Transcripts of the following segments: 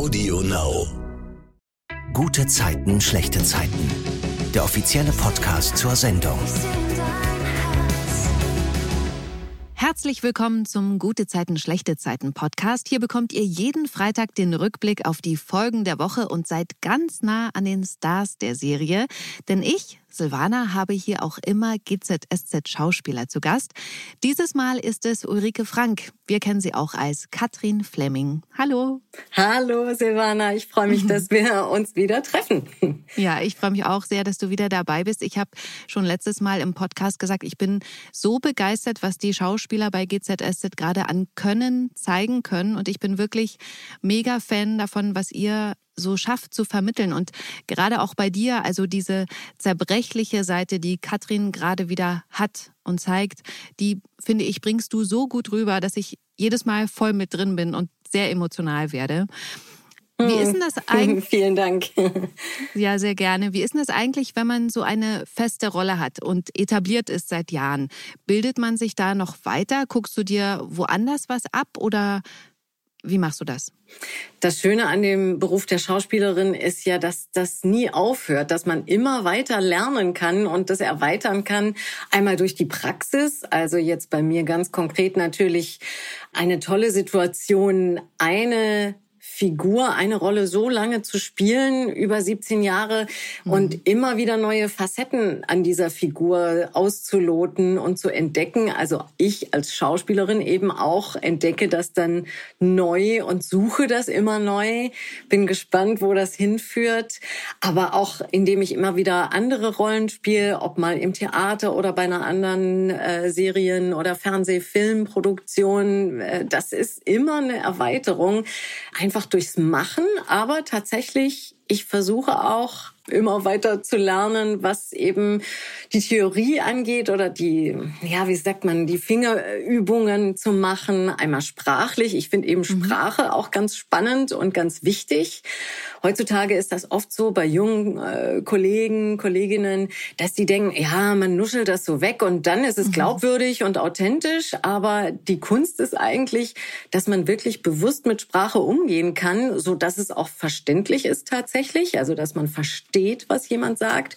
Audio Now. Gute Zeiten, schlechte Zeiten. Der offizielle Podcast zur Sendung. Herzlich willkommen zum Gute Zeiten, schlechte Zeiten Podcast. Hier bekommt ihr jeden Freitag den Rückblick auf die Folgen der Woche und seid ganz nah an den Stars der Serie. Denn ich, Silvana habe hier auch immer GZSZ-Schauspieler zu Gast. Dieses Mal ist es Ulrike Frank. Wir kennen sie auch als Katrin Fleming. Hallo. Hallo Silvana, ich freue mich, dass wir uns wieder treffen. Ja, ich freue mich auch sehr, dass du wieder dabei bist. Ich habe schon letztes Mal im Podcast gesagt, ich bin so begeistert, was die Schauspieler bei GZSZ gerade an Können zeigen können. Und ich bin wirklich mega Fan davon, was ihr so schafft zu vermitteln. Und gerade auch bei dir, also diese zerbrechliche Seite, die Katrin gerade wieder hat und zeigt, die finde ich, bringst du so gut rüber, dass ich jedes Mal voll mit drin bin und sehr emotional werde. Wie ist denn das eigentlich? Vielen Dank. Ja, sehr gerne. Wie ist denn das eigentlich, wenn man so eine feste Rolle hat und etabliert ist seit Jahren? Bildet man sich da noch weiter? Guckst du dir woanders was ab oder wie machst du das? Das Schöne an dem Beruf der Schauspielerin ist ja, dass das nie aufhört, dass man immer weiter lernen kann und das erweitern kann. Einmal durch die Praxis, also jetzt bei mir ganz konkret natürlich eine tolle Situation, eine Figur, eine Rolle so lange zu spielen, über 17 Jahre mhm. und immer wieder neue Facetten an dieser Figur auszuloten und zu entdecken. Also ich als Schauspielerin eben auch entdecke das dann neu und suche das immer neu. Bin gespannt, wo das hinführt. Aber auch indem ich immer wieder andere Rollen spiele, ob mal im Theater oder bei einer anderen äh, Serien- oder Fernsehfilmproduktion. Äh, das ist immer eine Erweiterung. Einfach durchs Machen, aber tatsächlich, ich versuche auch immer weiter zu lernen, was eben die Theorie angeht oder die, ja, wie sagt man, die Fingerübungen zu machen. Einmal sprachlich. Ich finde eben mhm. Sprache mhm. auch ganz spannend und ganz wichtig. Heutzutage ist das oft so bei jungen äh, Kollegen, Kolleginnen, dass die denken, ja, man nuschelt das so weg und dann ist es mhm. glaubwürdig und authentisch. Aber die Kunst ist eigentlich, dass man wirklich bewusst mit Sprache umgehen kann, so dass es auch verständlich ist tatsächlich. Also, dass man versteht, was jemand sagt.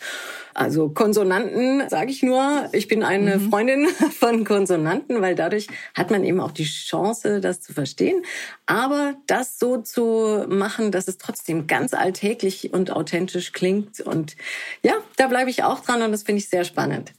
Also Konsonanten, sage ich nur. Ich bin eine mhm. Freundin von Konsonanten, weil dadurch hat man eben auch die Chance, das zu verstehen. Aber das so zu machen, dass es trotzdem ganz alltäglich und authentisch klingt. Und ja, da bleibe ich auch dran und das finde ich sehr spannend.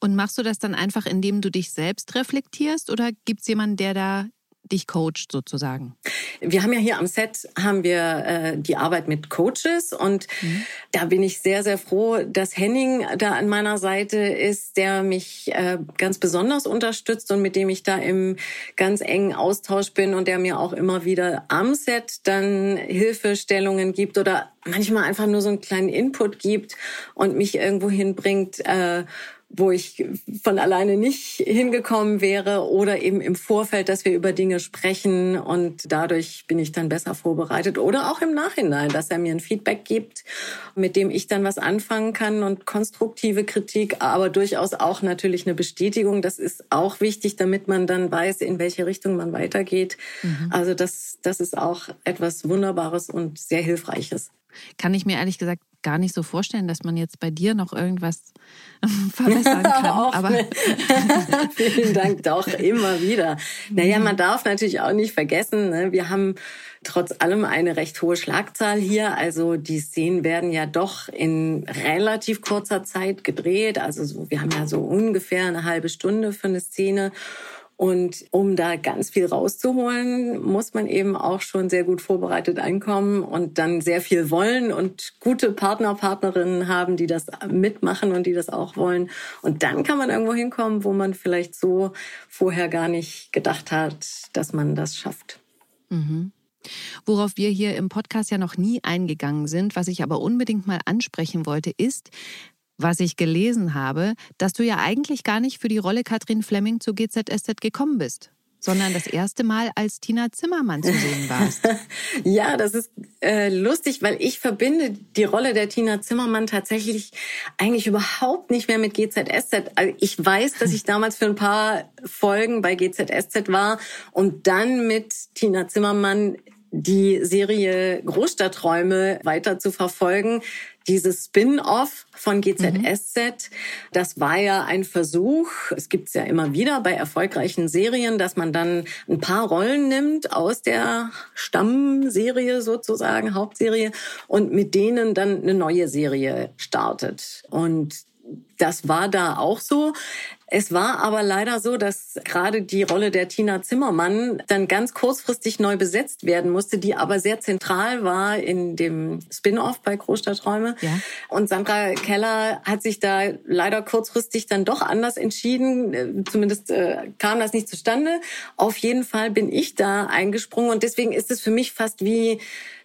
Und machst du das dann einfach, indem du dich selbst reflektierst oder gibt es jemanden, der da dich coacht sozusagen? Wir haben ja hier am Set haben wir äh, die Arbeit mit Coaches und mhm. da bin ich sehr sehr froh, dass Henning da an meiner Seite ist, der mich äh, ganz besonders unterstützt und mit dem ich da im ganz engen Austausch bin und der mir auch immer wieder am Set dann Hilfestellungen gibt oder manchmal einfach nur so einen kleinen Input gibt und mich irgendwo hinbringt. Äh, wo ich von alleine nicht hingekommen wäre oder eben im Vorfeld, dass wir über Dinge sprechen und dadurch bin ich dann besser vorbereitet oder auch im Nachhinein, dass er mir ein Feedback gibt, mit dem ich dann was anfangen kann und konstruktive Kritik, aber durchaus auch natürlich eine Bestätigung. Das ist auch wichtig, damit man dann weiß, in welche Richtung man weitergeht. Mhm. Also das, das ist auch etwas Wunderbares und sehr Hilfreiches. Kann ich mir ehrlich gesagt gar nicht so vorstellen, dass man jetzt bei dir noch irgendwas verbessern kann. Aber Vielen Dank, doch, immer wieder. Naja, man darf natürlich auch nicht vergessen, ne? wir haben trotz allem eine recht hohe Schlagzahl hier. Also die Szenen werden ja doch in relativ kurzer Zeit gedreht. Also so, wir haben ja so ungefähr eine halbe Stunde für eine Szene. Und um da ganz viel rauszuholen, muss man eben auch schon sehr gut vorbereitet einkommen und dann sehr viel wollen und gute Partner, Partnerinnen haben, die das mitmachen und die das auch wollen. Und dann kann man irgendwo hinkommen, wo man vielleicht so vorher gar nicht gedacht hat, dass man das schafft. Mhm. Worauf wir hier im Podcast ja noch nie eingegangen sind, was ich aber unbedingt mal ansprechen wollte, ist, was ich gelesen habe, dass du ja eigentlich gar nicht für die Rolle Katrin Fleming zu GZSZ gekommen bist sondern das erste Mal als Tina Zimmermann zu sehen warst. ja, das ist äh, lustig, weil ich verbinde die Rolle der Tina Zimmermann tatsächlich eigentlich überhaupt nicht mehr mit GZSZ. Also ich weiß, dass ich damals für ein paar Folgen bei GZSZ war und dann mit Tina Zimmermann die Serie Großstadträume weiter zu verfolgen. Dieses Spin-off von GZSZ, mhm. das war ja ein Versuch, es gibt's ja immer wieder bei erfolgreichen Serien, dass man dann ein paar Rollen nimmt aus der Stammserie sozusagen, Hauptserie, und mit denen dann eine neue Serie startet. Und das war da auch so. Es war aber leider so, dass gerade die Rolle der Tina Zimmermann dann ganz kurzfristig neu besetzt werden musste, die aber sehr zentral war in dem Spin-off bei Großstadträume. Ja. Und Sandra Keller hat sich da leider kurzfristig dann doch anders entschieden. Zumindest äh, kam das nicht zustande. Auf jeden Fall bin ich da eingesprungen und deswegen ist es für mich fast wie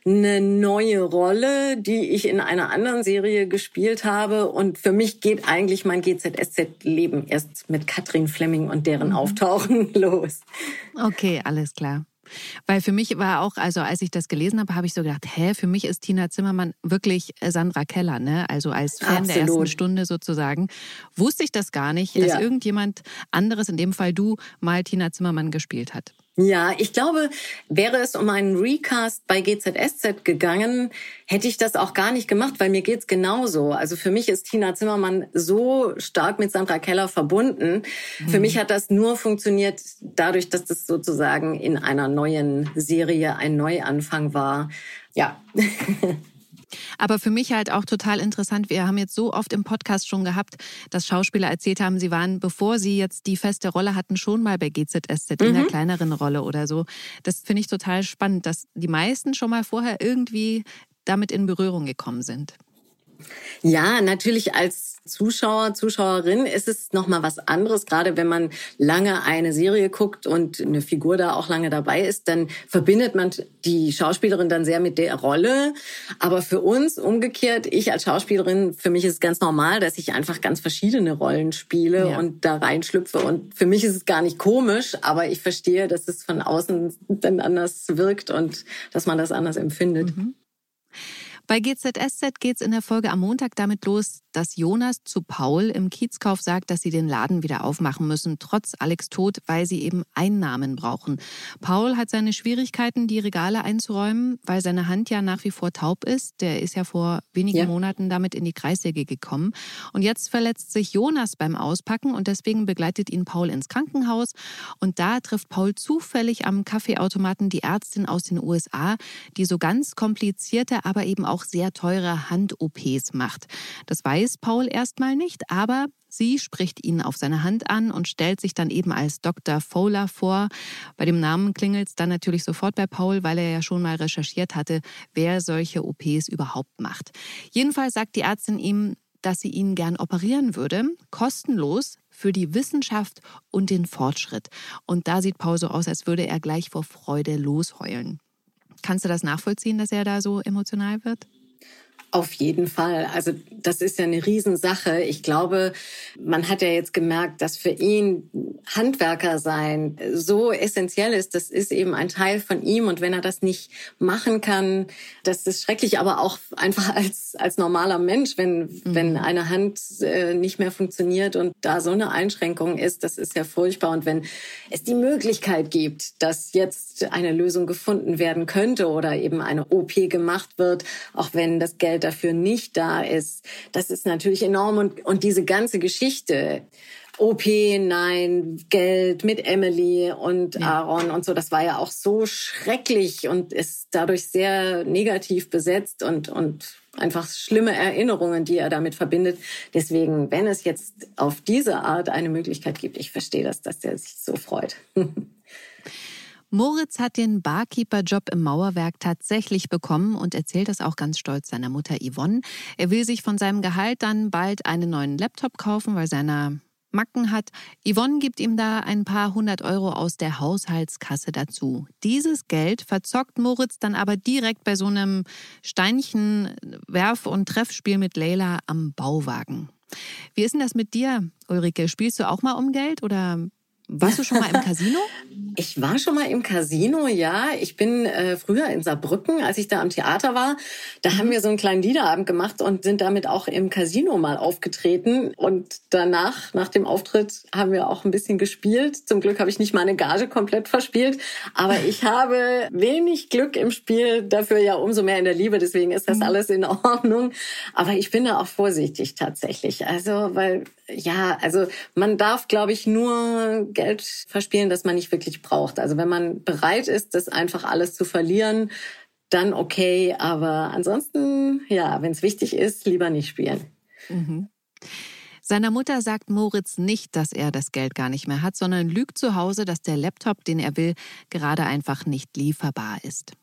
eine neue Rolle, die ich in einer anderen Serie gespielt habe. Und für mich geht eigentlich mein GZSZ-Leben erst mit Katrin Fleming und deren mhm. Auftauchen los. Okay, alles klar. Weil für mich war auch, also als ich das gelesen habe, habe ich so gedacht, hä, für mich ist Tina Zimmermann wirklich Sandra Keller, ne? Also als Fan Absolut. der ersten Stunde sozusagen. Wusste ich das gar nicht, dass ja. irgendjemand anderes, in dem Fall du, mal Tina Zimmermann gespielt hat. Ja, ich glaube, wäre es um einen Recast bei GZSZ gegangen, hätte ich das auch gar nicht gemacht, weil mir geht's genauso. Also für mich ist Tina Zimmermann so stark mit Sandra Keller verbunden. Mhm. Für mich hat das nur funktioniert dadurch, dass das sozusagen in einer neuen Serie ein Neuanfang war. Ja. Aber für mich halt auch total interessant. Wir haben jetzt so oft im Podcast schon gehabt, dass Schauspieler erzählt haben, sie waren, bevor sie jetzt die feste Rolle hatten, schon mal bei GZSZ mhm. in einer kleineren Rolle oder so. Das finde ich total spannend, dass die meisten schon mal vorher irgendwie damit in Berührung gekommen sind. Ja, natürlich als Zuschauer, Zuschauerin ist es nochmal was anderes. Gerade wenn man lange eine Serie guckt und eine Figur da auch lange dabei ist, dann verbindet man die Schauspielerin dann sehr mit der Rolle. Aber für uns umgekehrt, ich als Schauspielerin, für mich ist es ganz normal, dass ich einfach ganz verschiedene Rollen spiele ja. und da reinschlüpfe. Und für mich ist es gar nicht komisch, aber ich verstehe, dass es von außen dann anders wirkt und dass man das anders empfindet. Mhm. Bei GZSZ geht es in der Folge am Montag damit los, dass Jonas zu Paul im Kiezkauf sagt, dass sie den Laden wieder aufmachen müssen, trotz Alex Tod, weil sie eben Einnahmen brauchen. Paul hat seine Schwierigkeiten, die Regale einzuräumen, weil seine Hand ja nach wie vor taub ist. Der ist ja vor wenigen ja. Monaten damit in die Kreissäge gekommen. Und jetzt verletzt sich Jonas beim Auspacken und deswegen begleitet ihn Paul ins Krankenhaus. Und da trifft Paul zufällig am Kaffeeautomaten die Ärztin aus den USA, die so ganz komplizierte, aber eben auch sehr teure Hand-OPs macht. Das weiß weiß Paul erstmal nicht, aber sie spricht ihn auf seine Hand an und stellt sich dann eben als Dr. Fowler vor. Bei dem Namen klingelt es dann natürlich sofort bei Paul, weil er ja schon mal recherchiert hatte, wer solche OPs überhaupt macht. Jedenfalls sagt die Ärztin ihm, dass sie ihn gern operieren würde, kostenlos für die Wissenschaft und den Fortschritt. Und da sieht Paul so aus, als würde er gleich vor Freude losheulen. Kannst du das nachvollziehen, dass er da so emotional wird? Auf jeden Fall. Also das ist ja eine Riesensache. Ich glaube, man hat ja jetzt gemerkt, dass für ihn Handwerker sein so essentiell ist. Das ist eben ein Teil von ihm. Und wenn er das nicht machen kann, das ist schrecklich. Aber auch einfach als, als normaler Mensch, wenn, mhm. wenn eine Hand äh, nicht mehr funktioniert und da so eine Einschränkung ist, das ist ja furchtbar. Und wenn es die Möglichkeit gibt, dass jetzt eine Lösung gefunden werden könnte oder eben eine OP gemacht wird, auch wenn das Geld Geld dafür nicht da ist, das ist natürlich enorm. Und, und diese ganze Geschichte, OP, nein, Geld mit Emily und ja. Aaron und so, das war ja auch so schrecklich und ist dadurch sehr negativ besetzt und, und einfach schlimme Erinnerungen, die er damit verbindet. Deswegen, wenn es jetzt auf diese Art eine Möglichkeit gibt, ich verstehe das, dass er sich so freut. Moritz hat den Barkeeper-Job im Mauerwerk tatsächlich bekommen und erzählt das auch ganz stolz seiner Mutter Yvonne. Er will sich von seinem Gehalt dann bald einen neuen Laptop kaufen, weil seiner Macken hat. Yvonne gibt ihm da ein paar hundert Euro aus der Haushaltskasse dazu. Dieses Geld verzockt Moritz dann aber direkt bei so einem Steinchen-Werf- und Treffspiel mit Leila am Bauwagen. Wie ist denn das mit dir, Ulrike? Spielst du auch mal um Geld oder Warst du schon mal im Casino? Ich war schon mal im Casino, ja. Ich bin äh, früher in Saarbrücken, als ich da am Theater war. Da haben wir so einen kleinen Liederabend gemacht und sind damit auch im Casino mal aufgetreten. Und danach, nach dem Auftritt, haben wir auch ein bisschen gespielt. Zum Glück habe ich nicht meine Gage komplett verspielt. Aber ich habe wenig Glück im Spiel, dafür ja umso mehr in der Liebe. Deswegen ist das mhm. alles in Ordnung. Aber ich bin da auch vorsichtig tatsächlich. Also, weil ja, also man darf, glaube ich, nur Geld verspielen, das man nicht wirklich braucht. Also wenn man bereit ist, das einfach alles zu verlieren, dann okay. Aber ansonsten, ja, wenn es wichtig ist, lieber nicht spielen. Mhm. Seiner Mutter sagt Moritz nicht, dass er das Geld gar nicht mehr hat, sondern lügt zu Hause, dass der Laptop, den er will, gerade einfach nicht lieferbar ist.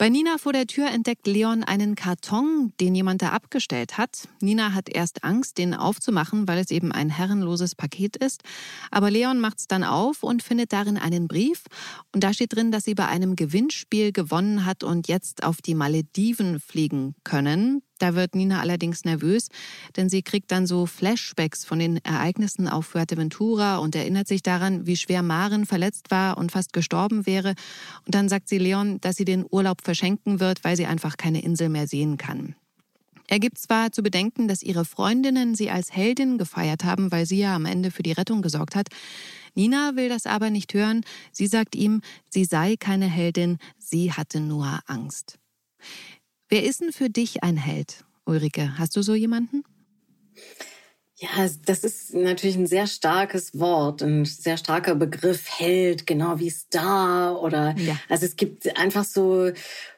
Bei Nina vor der Tür entdeckt Leon einen Karton, den jemand da abgestellt hat. Nina hat erst Angst, den aufzumachen, weil es eben ein herrenloses Paket ist. Aber Leon macht es dann auf und findet darin einen Brief. Und da steht drin, dass sie bei einem Gewinnspiel gewonnen hat und jetzt auf die Malediven fliegen können. Da wird Nina allerdings nervös, denn sie kriegt dann so Flashbacks von den Ereignissen auf Fuerteventura und erinnert sich daran, wie schwer Maren verletzt war und fast gestorben wäre. Und dann sagt sie Leon, dass sie den Urlaub verschenken wird, weil sie einfach keine Insel mehr sehen kann. Er gibt zwar zu bedenken, dass ihre Freundinnen sie als Heldin gefeiert haben, weil sie ja am Ende für die Rettung gesorgt hat. Nina will das aber nicht hören. Sie sagt ihm, sie sei keine Heldin, sie hatte nur Angst. Wer ist denn für dich ein Held, Ulrike? Hast du so jemanden? Ja, das ist natürlich ein sehr starkes Wort, ein sehr starker Begriff, Held, genau wie Star oder, ja. also es gibt einfach so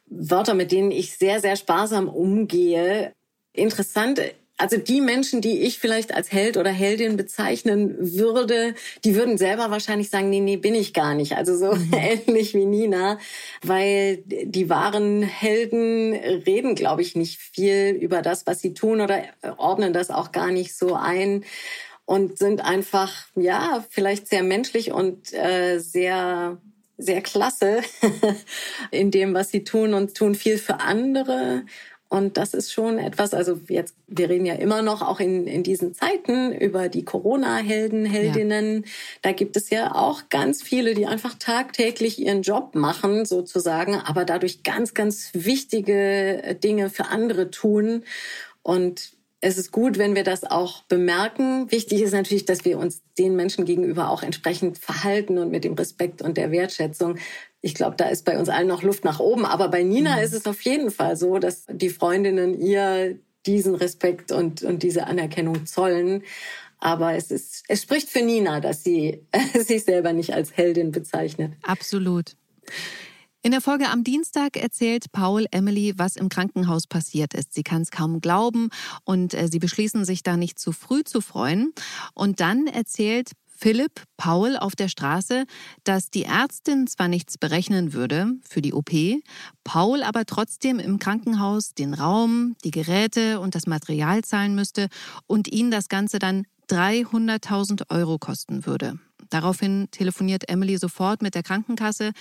Wörter, mit denen ich sehr, sehr sparsam umgehe. Interessant also die Menschen, die ich vielleicht als Held oder Heldin bezeichnen würde, die würden selber wahrscheinlich sagen, nee, nee, bin ich gar nicht. Also so mhm. ähnlich wie Nina, weil die wahren Helden reden, glaube ich, nicht viel über das, was sie tun oder ordnen das auch gar nicht so ein und sind einfach, ja, vielleicht sehr menschlich und äh, sehr sehr klasse in dem, was sie tun und tun viel für andere und das ist schon etwas, also jetzt, wir reden ja immer noch auch in, in diesen Zeiten über die Corona-Helden, Heldinnen. Ja. Da gibt es ja auch ganz viele, die einfach tagtäglich ihren Job machen, sozusagen, aber dadurch ganz, ganz wichtige Dinge für andere tun. Und es ist gut, wenn wir das auch bemerken. Wichtig ist natürlich, dass wir uns den Menschen gegenüber auch entsprechend verhalten und mit dem Respekt und der Wertschätzung. Ich glaube, da ist bei uns allen noch Luft nach oben. Aber bei Nina mhm. ist es auf jeden Fall so, dass die Freundinnen ihr diesen Respekt und, und diese Anerkennung zollen. Aber es ist, es spricht für Nina, dass sie sich selber nicht als Heldin bezeichnet. Absolut. In der Folge am Dienstag erzählt Paul Emily, was im Krankenhaus passiert ist. Sie kann es kaum glauben und äh, sie beschließen sich da nicht zu früh zu freuen. Und dann erzählt Philipp Paul auf der Straße, dass die Ärztin zwar nichts berechnen würde für die OP, Paul aber trotzdem im Krankenhaus den Raum, die Geräte und das Material zahlen müsste und ihn das Ganze dann 300.000 Euro kosten würde. Daraufhin telefoniert Emily sofort mit der Krankenkasse.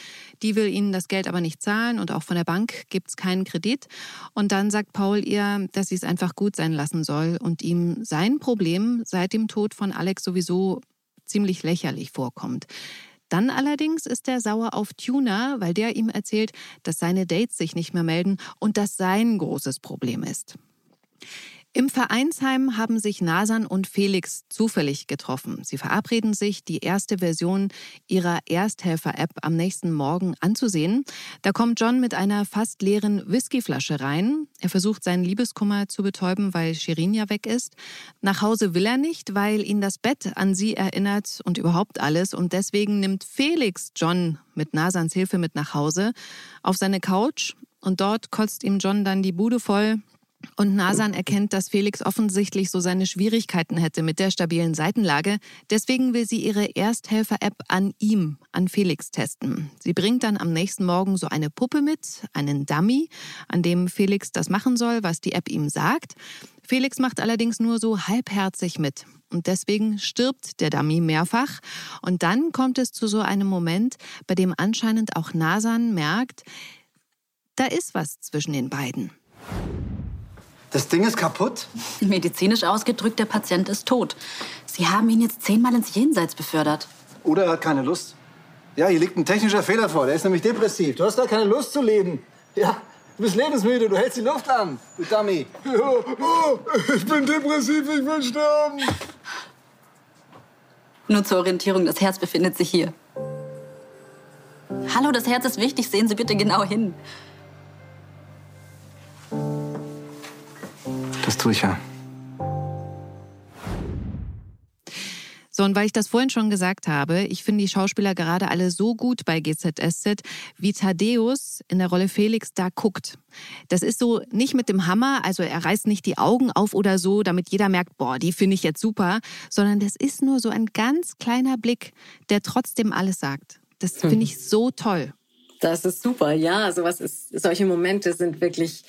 Die will ihnen das Geld aber nicht zahlen und auch von der Bank gibt es keinen Kredit. Und dann sagt Paul ihr, dass sie es einfach gut sein lassen soll und ihm sein Problem seit dem Tod von Alex sowieso ziemlich lächerlich vorkommt. Dann allerdings ist er sauer auf Tuna, weil der ihm erzählt, dass seine Dates sich nicht mehr melden und das sein großes Problem ist. Im Vereinsheim haben sich Nasan und Felix zufällig getroffen. Sie verabreden sich, die erste Version ihrer Ersthelfer-App am nächsten Morgen anzusehen. Da kommt John mit einer fast leeren Whiskyflasche rein. Er versucht seinen Liebeskummer zu betäuben, weil Shirin ja weg ist. Nach Hause will er nicht, weil ihn das Bett an sie erinnert und überhaupt alles. Und deswegen nimmt Felix John mit Nasans Hilfe mit nach Hause auf seine Couch. Und dort kotzt ihm John dann die Bude voll. Und Nasan erkennt, dass Felix offensichtlich so seine Schwierigkeiten hätte mit der stabilen Seitenlage. Deswegen will sie ihre Ersthelfer-App an ihm, an Felix testen. Sie bringt dann am nächsten Morgen so eine Puppe mit, einen Dummy, an dem Felix das machen soll, was die App ihm sagt. Felix macht allerdings nur so halbherzig mit. Und deswegen stirbt der Dummy mehrfach. Und dann kommt es zu so einem Moment, bei dem anscheinend auch Nasan merkt, da ist was zwischen den beiden. Das Ding ist kaputt? Medizinisch ausgedrückt, der Patient ist tot. Sie haben ihn jetzt zehnmal ins Jenseits befördert. Oder er hat keine Lust. Ja, hier liegt ein technischer Fehler vor. Der ist nämlich depressiv. Du hast gar keine Lust zu leben. Ja, du bist lebensmüde. Du hältst die Luft an, du Dummy. Ja, oh, ich bin depressiv, ich will sterben. Nur zur Orientierung, das Herz befindet sich hier. Hallo, das Herz ist wichtig. Sehen Sie bitte genau hin. Das tue ich ja. So, und weil ich das vorhin schon gesagt habe, ich finde die Schauspieler gerade alle so gut bei GZSZ, wie Thaddeus in der Rolle Felix da guckt. Das ist so nicht mit dem Hammer, also er reißt nicht die Augen auf oder so, damit jeder merkt, boah, die finde ich jetzt super, sondern das ist nur so ein ganz kleiner Blick, der trotzdem alles sagt. Das finde hm. ich so toll. Das ist super, ja. Sowas ist, solche Momente sind wirklich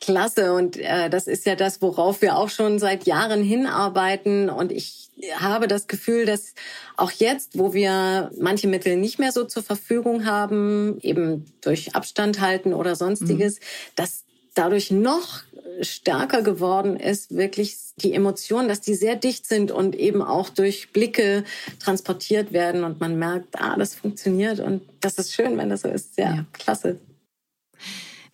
klasse und äh, das ist ja das, worauf wir auch schon seit Jahren hinarbeiten. Und ich habe das Gefühl, dass auch jetzt, wo wir manche Mittel nicht mehr so zur Verfügung haben, eben durch Abstand halten oder sonstiges, mhm. dass dadurch noch stärker geworden ist, wirklich die Emotionen, dass die sehr dicht sind und eben auch durch Blicke transportiert werden und man merkt, ah, das funktioniert und das ist schön, wenn das so ist. Ja, ja. klasse.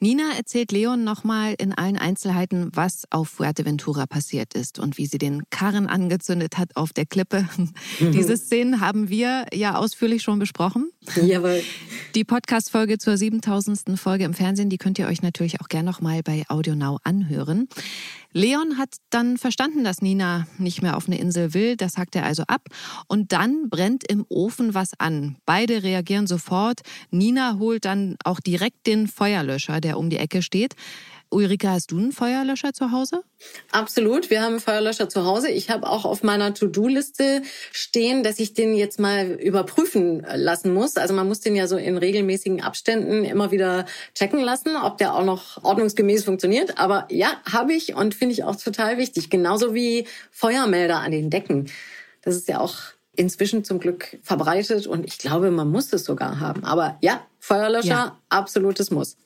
Nina erzählt Leon nochmal in allen Einzelheiten, was auf Fuerteventura passiert ist und wie sie den Karren angezündet hat auf der Klippe. Mhm. Diese Szenen haben wir ja ausführlich schon besprochen. Jawohl. Die Podcast-Folge zur 7000. Folge im Fernsehen, die könnt ihr euch natürlich auch gerne nochmal bei AudioNow anhören. Leon hat dann verstanden, dass Nina nicht mehr auf eine Insel will. Das hackt er also ab. Und dann brennt im Ofen was an. Beide reagieren sofort. Nina holt dann auch direkt den Feuerlöscher, der um die Ecke steht. Ulrike, hast du einen Feuerlöscher zu Hause? Absolut, wir haben einen Feuerlöscher zu Hause. Ich habe auch auf meiner To-Do-Liste stehen, dass ich den jetzt mal überprüfen lassen muss. Also man muss den ja so in regelmäßigen Abständen immer wieder checken lassen, ob der auch noch ordnungsgemäß funktioniert. Aber ja, habe ich und finde ich auch total wichtig. Genauso wie Feuermelder an den Decken. Das ist ja auch inzwischen zum Glück verbreitet und ich glaube, man muss es sogar haben. Aber ja, Feuerlöscher, ja. absolutes Muss.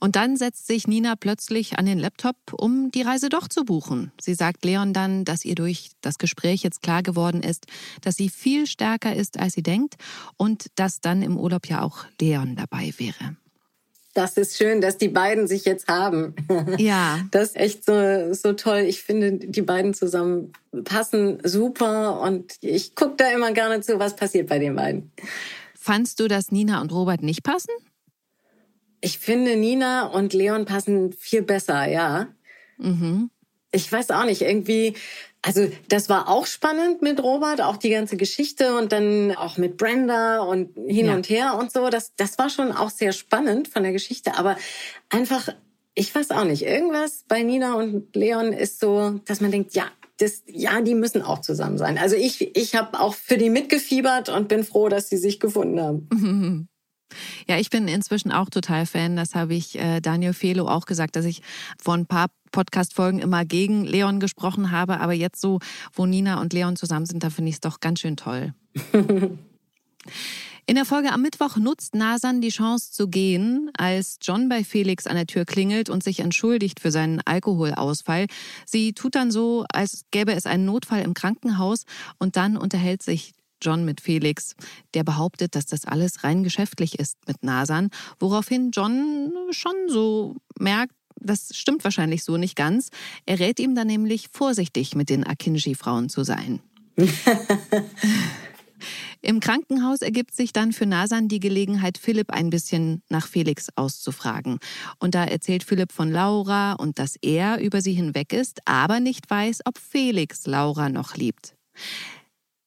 Und dann setzt sich Nina plötzlich an den Laptop, um die Reise doch zu buchen. Sie sagt Leon dann, dass ihr durch das Gespräch jetzt klar geworden ist, dass sie viel stärker ist, als sie denkt und dass dann im Urlaub ja auch Leon dabei wäre. Das ist schön, dass die beiden sich jetzt haben. Ja. Das ist echt so, so toll. Ich finde, die beiden zusammen passen super und ich gucke da immer gerne zu, was passiert bei den beiden. Fandst du, dass Nina und Robert nicht passen? Ich finde, Nina und Leon passen viel besser, ja. Mhm. Ich weiß auch nicht, irgendwie, also das war auch spannend mit Robert, auch die ganze Geschichte und dann auch mit Brenda und hin ja. und her und so. Das, das war schon auch sehr spannend von der Geschichte, aber einfach, ich weiß auch nicht, irgendwas bei Nina und Leon ist so, dass man denkt, ja, das, ja, die müssen auch zusammen sein. Also ich, ich habe auch für die mitgefiebert und bin froh, dass sie sich gefunden haben. Ja, ich bin inzwischen auch total Fan. Das habe ich äh, Daniel Felo auch gesagt, dass ich vor ein paar Podcast-Folgen immer gegen Leon gesprochen habe. Aber jetzt so, wo Nina und Leon zusammen sind, da finde ich es doch ganz schön toll. In der Folge am Mittwoch nutzt Nasan die Chance zu gehen, als John bei Felix an der Tür klingelt und sich entschuldigt für seinen Alkoholausfall. Sie tut dann so, als gäbe es einen Notfall im Krankenhaus und dann unterhält sich John mit Felix, der behauptet, dass das alles rein geschäftlich ist mit Nasan, woraufhin John schon so merkt, das stimmt wahrscheinlich so nicht ganz. Er rät ihm dann nämlich, vorsichtig mit den Akinji-Frauen zu sein. Im Krankenhaus ergibt sich dann für Nasan die Gelegenheit, Philipp ein bisschen nach Felix auszufragen. Und da erzählt Philipp von Laura und dass er über sie hinweg ist, aber nicht weiß, ob Felix Laura noch liebt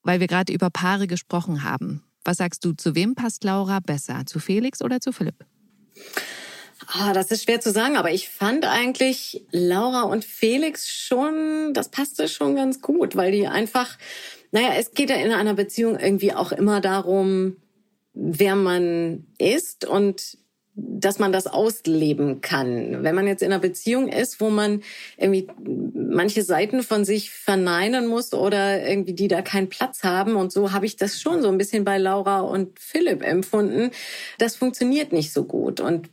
weil wir gerade über Paare gesprochen haben. Was sagst du, zu wem passt Laura besser? Zu Felix oder zu Philipp? Ah, das ist schwer zu sagen, aber ich fand eigentlich Laura und Felix schon, das passte schon ganz gut, weil die einfach, naja, es geht ja in einer Beziehung irgendwie auch immer darum, wer man ist und dass man das ausleben kann. Wenn man jetzt in einer Beziehung ist, wo man irgendwie manche Seiten von sich verneinen muss oder irgendwie die da keinen Platz haben und so habe ich das schon so ein bisschen bei Laura und Philipp empfunden. Das funktioniert nicht so gut und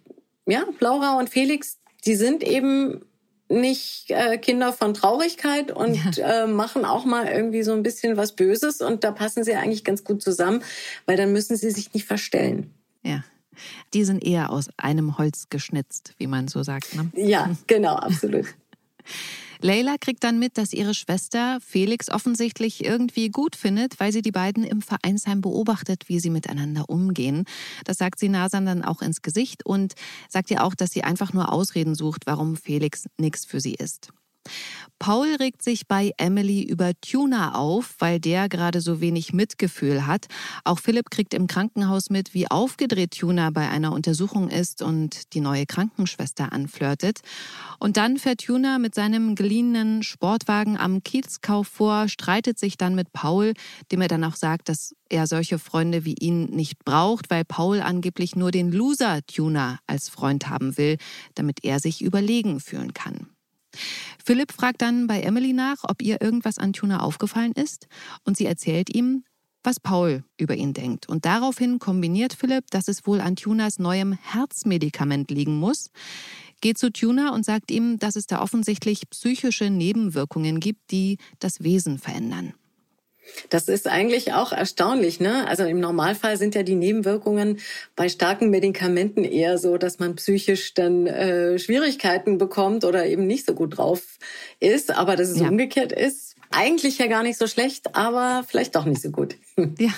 ja, Laura und Felix, die sind eben nicht äh, Kinder von Traurigkeit und ja. äh, machen auch mal irgendwie so ein bisschen was Böses und da passen sie eigentlich ganz gut zusammen, weil dann müssen sie sich nicht verstellen. Ja. Die sind eher aus einem Holz geschnitzt, wie man so sagt. Ne? Ja, genau, absolut. Leila kriegt dann mit, dass ihre Schwester Felix offensichtlich irgendwie gut findet, weil sie die beiden im Vereinsheim beobachtet, wie sie miteinander umgehen. Das sagt sie Nasan dann auch ins Gesicht und sagt ihr auch, dass sie einfach nur Ausreden sucht, warum Felix nichts für sie ist. Paul regt sich bei Emily über Tuna auf, weil der gerade so wenig Mitgefühl hat. Auch Philipp kriegt im Krankenhaus mit, wie aufgedreht Tuna bei einer Untersuchung ist und die neue Krankenschwester anflirtet. Und dann fährt Tuna mit seinem geliehenen Sportwagen am Kiezkauf vor, streitet sich dann mit Paul, dem er dann auch sagt, dass er solche Freunde wie ihn nicht braucht, weil Paul angeblich nur den Loser Tuna als Freund haben will, damit er sich überlegen fühlen kann. Philipp fragt dann bei Emily nach, ob ihr irgendwas an Tuna aufgefallen ist und sie erzählt ihm, was Paul über ihn denkt. Und daraufhin kombiniert Philipp, dass es wohl an Tunas neuem Herzmedikament liegen muss, geht zu Tuna und sagt ihm, dass es da offensichtlich psychische Nebenwirkungen gibt, die das Wesen verändern. Das ist eigentlich auch erstaunlich. Ne? Also im Normalfall sind ja die Nebenwirkungen bei starken Medikamenten eher so, dass man psychisch dann äh, Schwierigkeiten bekommt oder eben nicht so gut drauf ist. Aber dass es ja. umgekehrt ist, eigentlich ja gar nicht so schlecht, aber vielleicht doch nicht so gut. Ja.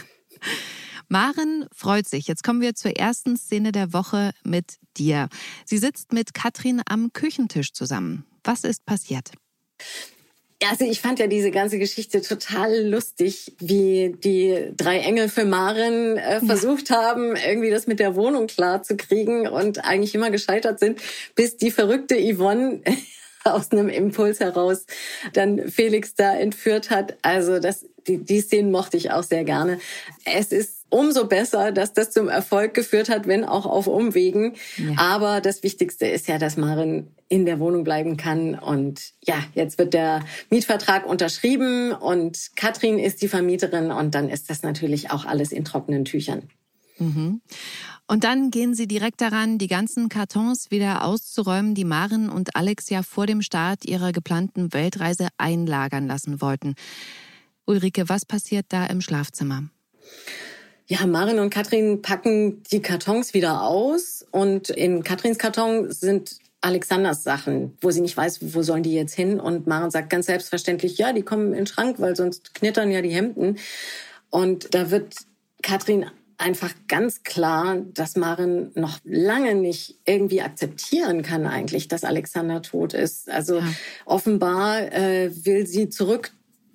Maren freut sich. Jetzt kommen wir zur ersten Szene der Woche mit dir. Sie sitzt mit Katrin am Küchentisch zusammen. Was ist passiert? Also ich fand ja diese ganze Geschichte total lustig, wie die drei Engel für Maren äh, versucht ja. haben, irgendwie das mit der Wohnung klar zu kriegen und eigentlich immer gescheitert sind, bis die verrückte Yvonne aus einem Impuls heraus dann Felix da entführt hat. Also das, die, die Szenen mochte ich auch sehr gerne. Es ist umso besser, dass das zum Erfolg geführt hat, wenn auch auf Umwegen. Ja. Aber das Wichtigste ist ja, dass Maren in der Wohnung bleiben kann. Und ja, jetzt wird der Mietvertrag unterschrieben und Katrin ist die Vermieterin und dann ist das natürlich auch alles in trockenen Tüchern. Mhm. Und dann gehen sie direkt daran, die ganzen Kartons wieder auszuräumen, die Maren und Alex ja vor dem Start ihrer geplanten Weltreise einlagern lassen wollten. Ulrike, was passiert da im Schlafzimmer? Ja, Marin und Katrin packen die Kartons wieder aus und in Katrins Karton sind Alexanders Sachen, wo sie nicht weiß, wo sollen die jetzt hin. Und Maren sagt ganz selbstverständlich, ja, die kommen in den Schrank, weil sonst knittern ja die Hemden. Und da wird Katrin einfach ganz klar, dass Maren noch lange nicht irgendwie akzeptieren kann eigentlich, dass Alexander tot ist. Also ja. offenbar äh, will sie zurück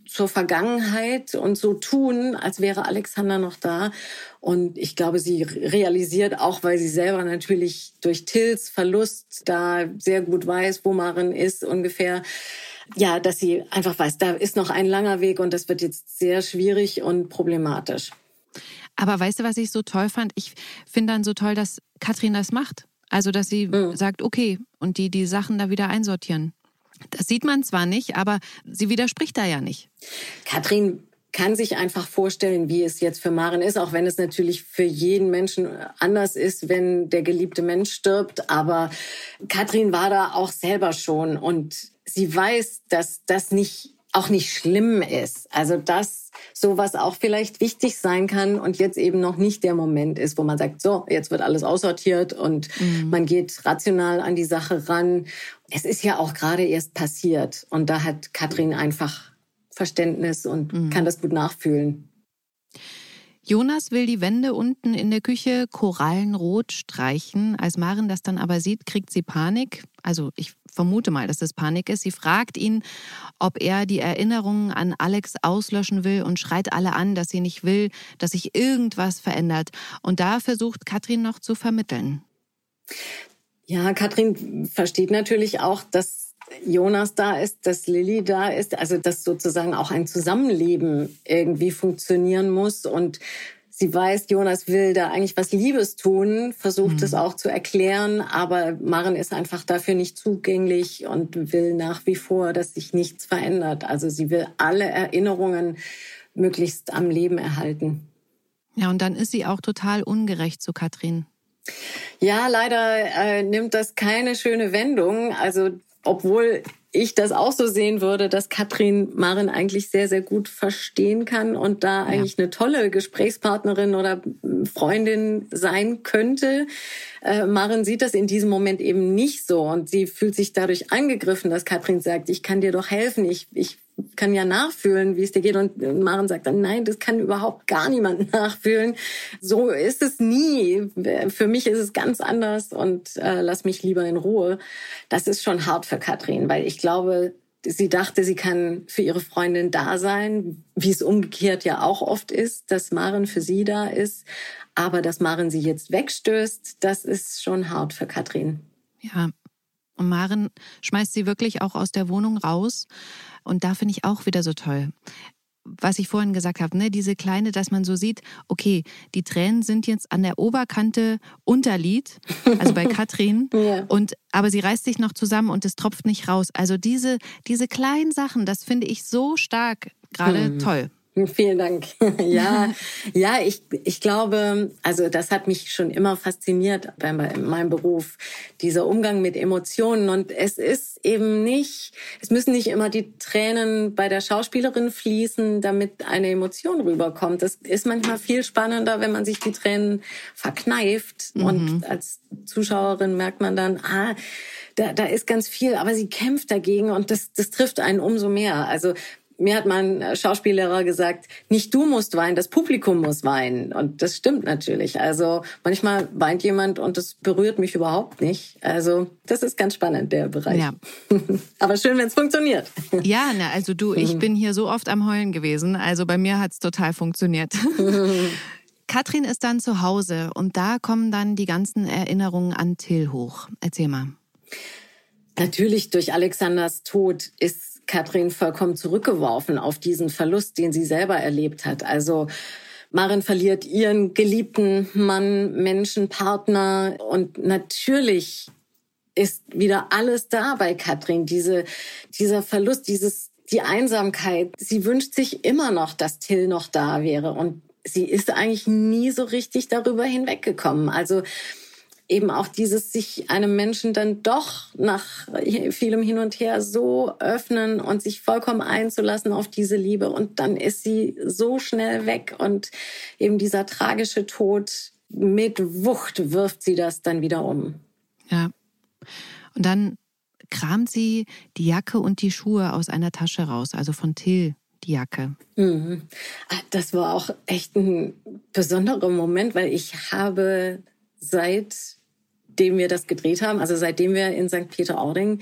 zur Vergangenheit und so tun, als wäre Alexander noch da. Und ich glaube, sie realisiert auch, weil sie selber natürlich durch Tills Verlust da sehr gut weiß, wo Maren ist ungefähr. Ja, dass sie einfach weiß, da ist noch ein langer Weg und das wird jetzt sehr schwierig und problematisch. Aber weißt du, was ich so toll fand? Ich finde dann so toll, dass Katrin das macht. Also, dass sie mhm. sagt, okay, und die die Sachen da wieder einsortieren. Das sieht man zwar nicht, aber sie widerspricht da ja nicht. Katrin kann sich einfach vorstellen, wie es jetzt für Maren ist, auch wenn es natürlich für jeden Menschen anders ist, wenn der geliebte Mensch stirbt. Aber Katrin war da auch selber schon und sie weiß, dass das nicht auch nicht schlimm ist. Also dass sowas auch vielleicht wichtig sein kann und jetzt eben noch nicht der Moment ist, wo man sagt, so, jetzt wird alles aussortiert und mhm. man geht rational an die Sache ran. Es ist ja auch gerade erst passiert und da hat Katrin einfach Verständnis und mhm. kann das gut nachfühlen. Jonas will die Wände unten in der Küche korallenrot streichen. Als Maren das dann aber sieht, kriegt sie Panik. Also ich vermute mal, dass das Panik ist. Sie fragt ihn, ob er die Erinnerungen an Alex auslöschen will und schreit alle an, dass sie nicht will, dass sich irgendwas verändert. Und da versucht Katrin noch zu vermitteln. Ja, Katrin versteht natürlich auch, dass Jonas da ist, dass Lilly da ist, also dass sozusagen auch ein Zusammenleben irgendwie funktionieren muss und sie weiß, Jonas will da eigentlich was Liebes tun, versucht mhm. es auch zu erklären, aber Maren ist einfach dafür nicht zugänglich und will nach wie vor, dass sich nichts verändert. Also sie will alle Erinnerungen möglichst am Leben erhalten. Ja, und dann ist sie auch total ungerecht zu Katrin. Ja, leider äh, nimmt das keine schöne Wendung. Also obwohl ich das auch so sehen würde, dass Katrin Marin eigentlich sehr, sehr gut verstehen kann und da eigentlich ja. eine tolle Gesprächspartnerin oder Freundin sein könnte. Äh, Marin sieht das in diesem Moment eben nicht so und sie fühlt sich dadurch angegriffen, dass Katrin sagt, ich kann dir doch helfen, ich, ich kann ja nachfühlen, wie es dir geht. Und Maren sagt dann, nein, das kann überhaupt gar niemand nachfühlen. So ist es nie. Für mich ist es ganz anders und äh, lass mich lieber in Ruhe. Das ist schon hart für Katrin, weil ich glaube, sie dachte, sie kann für ihre Freundin da sein, wie es umgekehrt ja auch oft ist, dass Maren für sie da ist. Aber dass Maren sie jetzt wegstößt, das ist schon hart für Katrin. Ja. Und Maren schmeißt sie wirklich auch aus der Wohnung raus. Und da finde ich auch wieder so toll. Was ich vorhin gesagt habe, ne, diese kleine, dass man so sieht, okay, die Tränen sind jetzt an der Oberkante Unterlied, also bei Katrin, ja. und aber sie reißt sich noch zusammen und es tropft nicht raus. Also diese, diese kleinen Sachen, das finde ich so stark gerade hm. toll. Vielen Dank. ja, ja, ich, ich glaube, also das hat mich schon immer fasziniert bei meinem Beruf, dieser Umgang mit Emotionen. Und es ist eben nicht, es müssen nicht immer die Tränen bei der Schauspielerin fließen, damit eine Emotion rüberkommt. Es ist manchmal viel spannender, wenn man sich die Tränen verkneift. Mhm. Und als Zuschauerin merkt man dann, ah, da, da ist ganz viel, aber sie kämpft dagegen und das, das trifft einen umso mehr. Also mir hat mein Schauspiellehrer gesagt, nicht du musst weinen, das Publikum muss weinen. Und das stimmt natürlich. Also manchmal weint jemand und das berührt mich überhaupt nicht. Also das ist ganz spannend, der Bereich. Ja. Aber schön, wenn es funktioniert. Ja, na, also du, ich mhm. bin hier so oft am Heulen gewesen. Also bei mir hat es total funktioniert. Katrin ist dann zu Hause und da kommen dann die ganzen Erinnerungen an Till hoch. Erzähl mal. Natürlich durch Alexanders Tod ist Katrin vollkommen zurückgeworfen auf diesen Verlust, den sie selber erlebt hat. Also Marin verliert ihren geliebten Mann, Menschen, Partner und natürlich ist wieder alles da bei Katrin. Diese, dieser Verlust, dieses, die Einsamkeit. Sie wünscht sich immer noch, dass Till noch da wäre und sie ist eigentlich nie so richtig darüber hinweggekommen. Also eben auch dieses sich einem Menschen dann doch nach vielem Hin und Her so öffnen und sich vollkommen einzulassen auf diese Liebe. Und dann ist sie so schnell weg und eben dieser tragische Tod mit Wucht wirft sie das dann wieder um. Ja. Und dann kramt sie die Jacke und die Schuhe aus einer Tasche raus, also von Till die Jacke. Mhm. Ah, das war auch echt ein besonderer Moment, weil ich habe seitdem wir das gedreht haben, also seitdem wir in St. Peter-Ording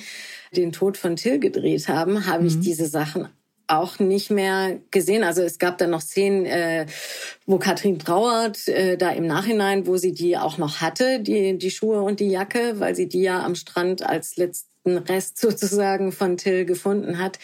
den Tod von Till gedreht haben, habe mhm. ich diese Sachen auch nicht mehr gesehen. Also es gab dann noch Szenen, äh, wo Katrin trauert, äh, da im Nachhinein, wo sie die auch noch hatte, die, die Schuhe und die Jacke, weil sie die ja am Strand als letzten Rest sozusagen von Till gefunden hat.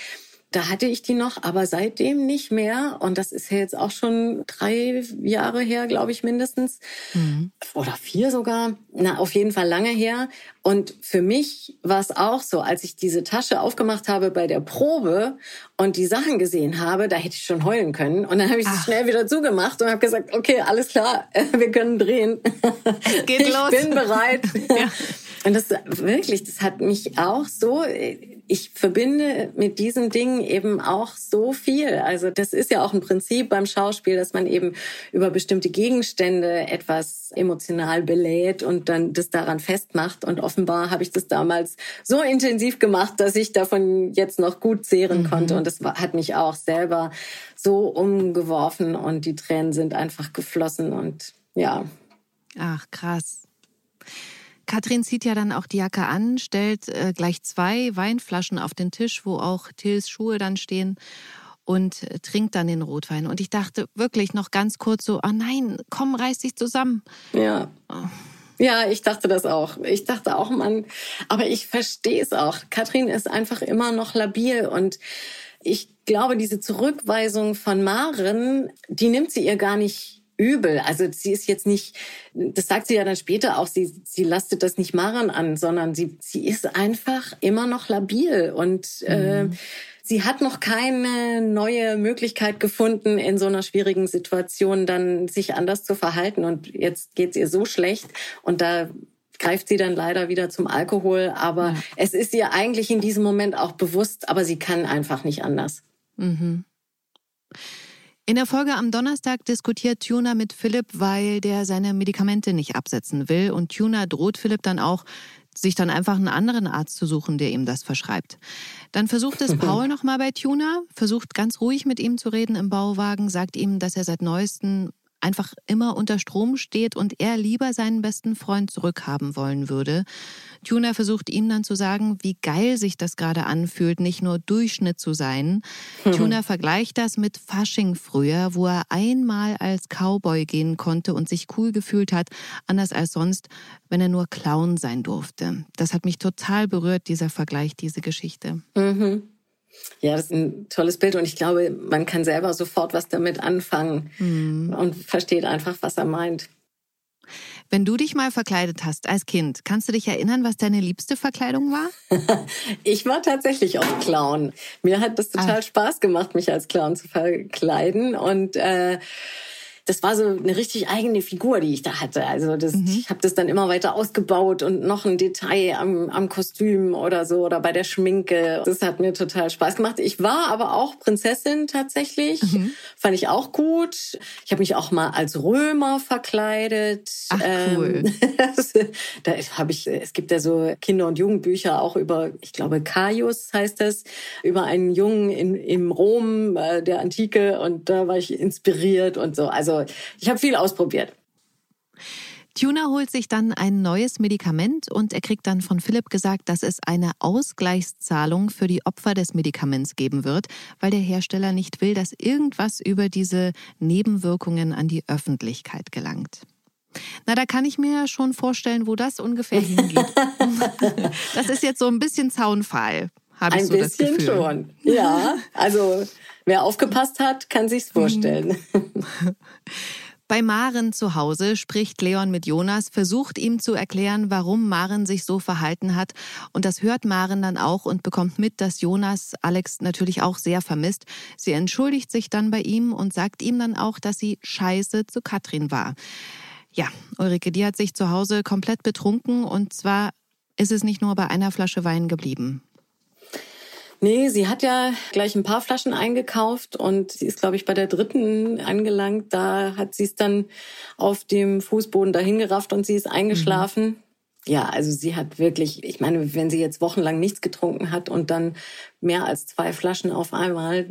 Da hatte ich die noch, aber seitdem nicht mehr. Und das ist ja jetzt auch schon drei Jahre her, glaube ich, mindestens. Mhm. Oder vier sogar. Na, auf jeden Fall lange her. Und für mich war es auch so, als ich diese Tasche aufgemacht habe bei der Probe und die Sachen gesehen habe, da hätte ich schon heulen können. Und dann habe ich sie schnell wieder zugemacht und habe gesagt, okay, alles klar, wir können drehen. Es geht ich los. Ich bin bereit. ja. Und das wirklich, das hat mich auch so, ich verbinde mit diesen Dingen eben auch so viel. Also das ist ja auch ein Prinzip beim Schauspiel, dass man eben über bestimmte Gegenstände etwas emotional belädt und dann das daran festmacht. Und offenbar habe ich das damals so intensiv gemacht, dass ich davon jetzt noch gut zehren mhm. konnte. Und das hat mich auch selber so umgeworfen und die Tränen sind einfach geflossen und ja. Ach, krass. Katrin zieht ja dann auch die Jacke an, stellt äh, gleich zwei Weinflaschen auf den Tisch, wo auch Tills Schuhe dann stehen und äh, trinkt dann den Rotwein. Und ich dachte wirklich noch ganz kurz so, oh nein, komm, reiß dich zusammen. Ja. Oh. Ja, ich dachte das auch. Ich dachte auch, Mann, aber ich verstehe es auch. Katrin ist einfach immer noch labil und ich glaube, diese Zurückweisung von Maren, die nimmt sie ihr gar nicht übel. Also sie ist jetzt nicht, das sagt sie ja dann später auch, sie, sie lastet das nicht Maren an, sondern sie, sie ist einfach immer noch labil und äh, mhm. äh, sie hat noch keine neue Möglichkeit gefunden, in so einer schwierigen Situation dann sich anders zu verhalten. Und jetzt geht's ihr so schlecht und da greift sie dann leider wieder zum Alkohol. Aber ja. es ist ihr eigentlich in diesem Moment auch bewusst, aber sie kann einfach nicht anders. Mhm. In der Folge am Donnerstag diskutiert Tuna mit Philipp, weil der seine Medikamente nicht absetzen will. Und Tuna droht Philipp dann auch, sich dann einfach einen anderen Arzt zu suchen, der ihm das verschreibt. Dann versucht es Paul nochmal bei Tuna, versucht ganz ruhig mit ihm zu reden im Bauwagen, sagt ihm, dass er seit neuestem einfach immer unter Strom steht und er lieber seinen besten Freund zurückhaben wollen würde. Tuna versucht ihm dann zu sagen, wie geil sich das gerade anfühlt, nicht nur Durchschnitt zu sein. Mhm. Tuna vergleicht das mit Fasching früher, wo er einmal als Cowboy gehen konnte und sich cool gefühlt hat, anders als sonst, wenn er nur Clown sein durfte. Das hat mich total berührt, dieser Vergleich, diese Geschichte. Mhm. Ja, das ist ein tolles Bild und ich glaube, man kann selber sofort was damit anfangen mhm. und versteht einfach, was er meint. Wenn du dich mal verkleidet hast als Kind, kannst du dich erinnern, was deine liebste Verkleidung war? ich war tatsächlich auch Clown. Mir hat das total Ach. Spaß gemacht, mich als Clown zu verkleiden und äh, das war so eine richtig eigene Figur, die ich da hatte. Also das, mhm. ich habe das dann immer weiter ausgebaut und noch ein Detail am, am Kostüm oder so oder bei der Schminke. Das hat mir total Spaß gemacht. Ich war aber auch Prinzessin tatsächlich. Mhm. Fand ich auch gut. Ich habe mich auch mal als Römer verkleidet. Ach, cool. Ähm, da habe ich, es gibt ja so Kinder- und Jugendbücher auch über, ich glaube, Caius heißt das, über einen Jungen in, im Rom äh, der Antike und da war ich inspiriert und so. Also ich habe viel ausprobiert. Tuna holt sich dann ein neues Medikament und er kriegt dann von Philipp gesagt, dass es eine Ausgleichszahlung für die Opfer des Medikaments geben wird, weil der Hersteller nicht will, dass irgendwas über diese Nebenwirkungen an die Öffentlichkeit gelangt. Na, da kann ich mir schon vorstellen, wo das ungefähr hingeht. das ist jetzt so ein bisschen Zaunfall, habe ich ein so das Gefühl. Ein bisschen schon, ja. Also Wer aufgepasst hat, kann sich's vorstellen. Bei Maren zu Hause spricht Leon mit Jonas, versucht ihm zu erklären, warum Maren sich so verhalten hat. Und das hört Maren dann auch und bekommt mit, dass Jonas Alex natürlich auch sehr vermisst. Sie entschuldigt sich dann bei ihm und sagt ihm dann auch, dass sie scheiße zu Katrin war. Ja, Ulrike, die hat sich zu Hause komplett betrunken und zwar ist es nicht nur bei einer Flasche Wein geblieben. Nee, sie hat ja gleich ein paar Flaschen eingekauft und sie ist, glaube ich, bei der dritten angelangt. Da hat sie es dann auf dem Fußboden dahingerafft und sie ist eingeschlafen. Mhm. Ja, also sie hat wirklich, ich meine, wenn sie jetzt wochenlang nichts getrunken hat und dann mehr als zwei Flaschen auf einmal,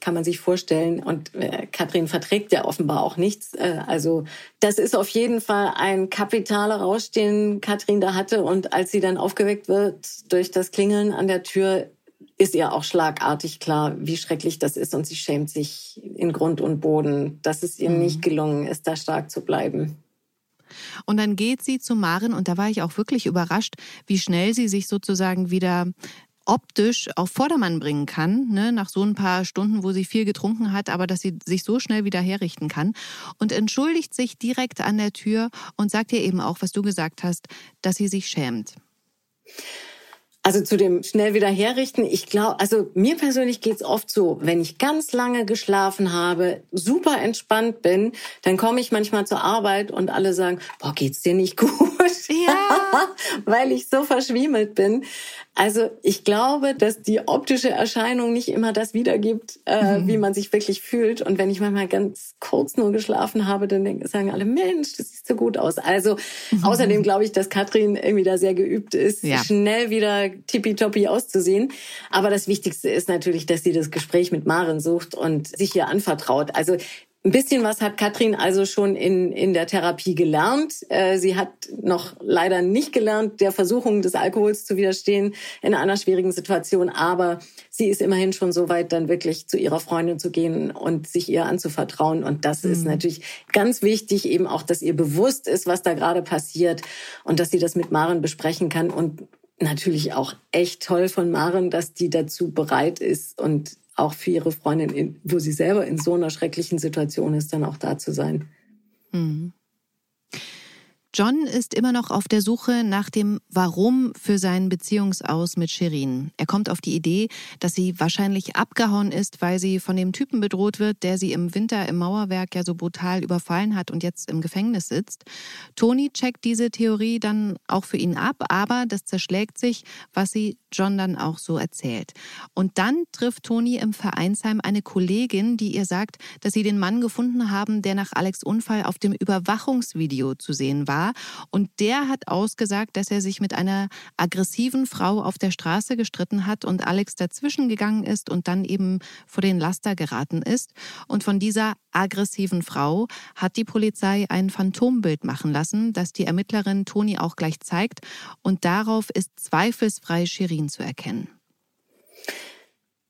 kann man sich vorstellen. Und äh, Katrin verträgt ja offenbar auch nichts. Äh, also das ist auf jeden Fall ein kapitaler Rausch, den Katrin da hatte. Und als sie dann aufgeweckt wird durch das Klingeln an der Tür, ist ihr auch schlagartig klar, wie schrecklich das ist und sie schämt sich in Grund und Boden, dass es ihr mhm. nicht gelungen ist, da stark zu bleiben. Und dann geht sie zu Maren und da war ich auch wirklich überrascht, wie schnell sie sich sozusagen wieder optisch auf Vordermann bringen kann, ne, nach so ein paar Stunden, wo sie viel getrunken hat, aber dass sie sich so schnell wieder herrichten kann und entschuldigt sich direkt an der Tür und sagt ihr eben auch, was du gesagt hast, dass sie sich schämt. Also zu dem schnell wieder herrichten, ich glaube, also mir persönlich geht's oft so, wenn ich ganz lange geschlafen habe, super entspannt bin, dann komme ich manchmal zur Arbeit und alle sagen, boah, geht's dir nicht gut? Ja. Weil ich so verschwiemelt bin. Also ich glaube, dass die optische Erscheinung nicht immer das wiedergibt, äh, mhm. wie man sich wirklich fühlt. Und wenn ich manchmal ganz kurz nur geschlafen habe, dann denken, sagen alle, Mensch, das sieht so gut aus. Also mhm. außerdem glaube ich, dass Katrin irgendwie da sehr geübt ist, ja. schnell wieder tippitoppi auszusehen. Aber das Wichtigste ist natürlich, dass sie das Gespräch mit Maren sucht und sich ihr anvertraut. Also ein bisschen was hat Katrin also schon in, in der Therapie gelernt. Äh, sie hat noch leider nicht gelernt, der Versuchung des Alkohols zu widerstehen in einer schwierigen Situation. Aber sie ist immerhin schon so weit, dann wirklich zu ihrer Freundin zu gehen und sich ihr anzuvertrauen. Und das mhm. ist natürlich ganz wichtig, eben auch, dass ihr bewusst ist, was da gerade passiert und dass sie das mit Maren besprechen kann. Und natürlich auch echt toll von Maren, dass die dazu bereit ist und auch für ihre Freundin, wo sie selber in so einer schrecklichen Situation ist, dann auch da zu sein. Mhm. John ist immer noch auf der Suche nach dem Warum für seinen Beziehungsaus mit Shirin. Er kommt auf die Idee, dass sie wahrscheinlich abgehauen ist, weil sie von dem Typen bedroht wird, der sie im Winter im Mauerwerk ja so brutal überfallen hat und jetzt im Gefängnis sitzt. Tony checkt diese Theorie dann auch für ihn ab, aber das zerschlägt sich, was sie John dann auch so erzählt. Und dann trifft Tony im Vereinsheim eine Kollegin, die ihr sagt, dass sie den Mann gefunden haben, der nach Alex Unfall auf dem Überwachungsvideo zu sehen war war. Und der hat ausgesagt, dass er sich mit einer aggressiven Frau auf der Straße gestritten hat und Alex dazwischen gegangen ist und dann eben vor den Laster geraten ist. Und von dieser aggressiven Frau hat die Polizei ein Phantombild machen lassen, das die Ermittlerin Toni auch gleich zeigt. Und darauf ist zweifelsfrei Shirin zu erkennen.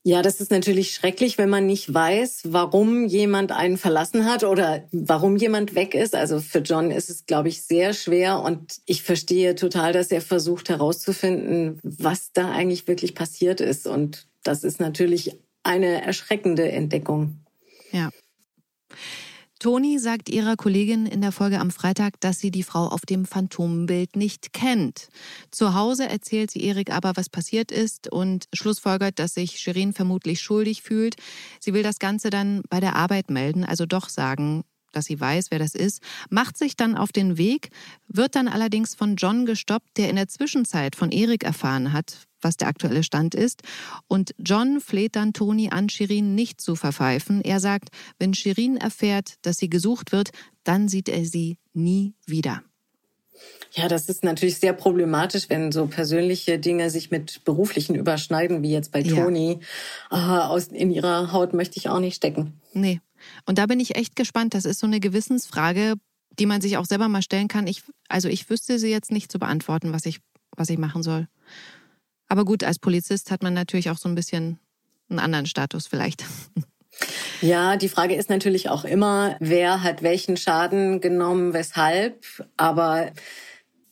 Ja, das ist natürlich schrecklich, wenn man nicht weiß, warum jemand einen verlassen hat oder warum jemand weg ist. Also für John ist es, glaube ich, sehr schwer und ich verstehe total, dass er versucht herauszufinden, was da eigentlich wirklich passiert ist. Und das ist natürlich eine erschreckende Entdeckung. Ja. Toni sagt ihrer Kollegin in der Folge am Freitag, dass sie die Frau auf dem Phantombild nicht kennt. Zu Hause erzählt sie Erik aber, was passiert ist und schlussfolgert, dass sich Shirin vermutlich schuldig fühlt. Sie will das Ganze dann bei der Arbeit melden, also doch sagen, dass sie weiß, wer das ist, macht sich dann auf den Weg, wird dann allerdings von John gestoppt, der in der Zwischenzeit von Erik erfahren hat, was der aktuelle Stand ist. Und John fleht dann Toni an, Shirin nicht zu verpfeifen. Er sagt, wenn Shirin erfährt, dass sie gesucht wird, dann sieht er sie nie wieder. Ja, das ist natürlich sehr problematisch, wenn so persönliche Dinge sich mit beruflichen überschneiden, wie jetzt bei Toni. Ja. aus, in ihrer Haut möchte ich auch nicht stecken. Nee. Und da bin ich echt gespannt. Das ist so eine Gewissensfrage, die man sich auch selber mal stellen kann. Ich, also ich wüsste sie jetzt nicht zu beantworten, was ich, was ich machen soll. Aber gut, als Polizist hat man natürlich auch so ein bisschen einen anderen Status vielleicht. Ja, die Frage ist natürlich auch immer, wer hat welchen Schaden genommen, weshalb. Aber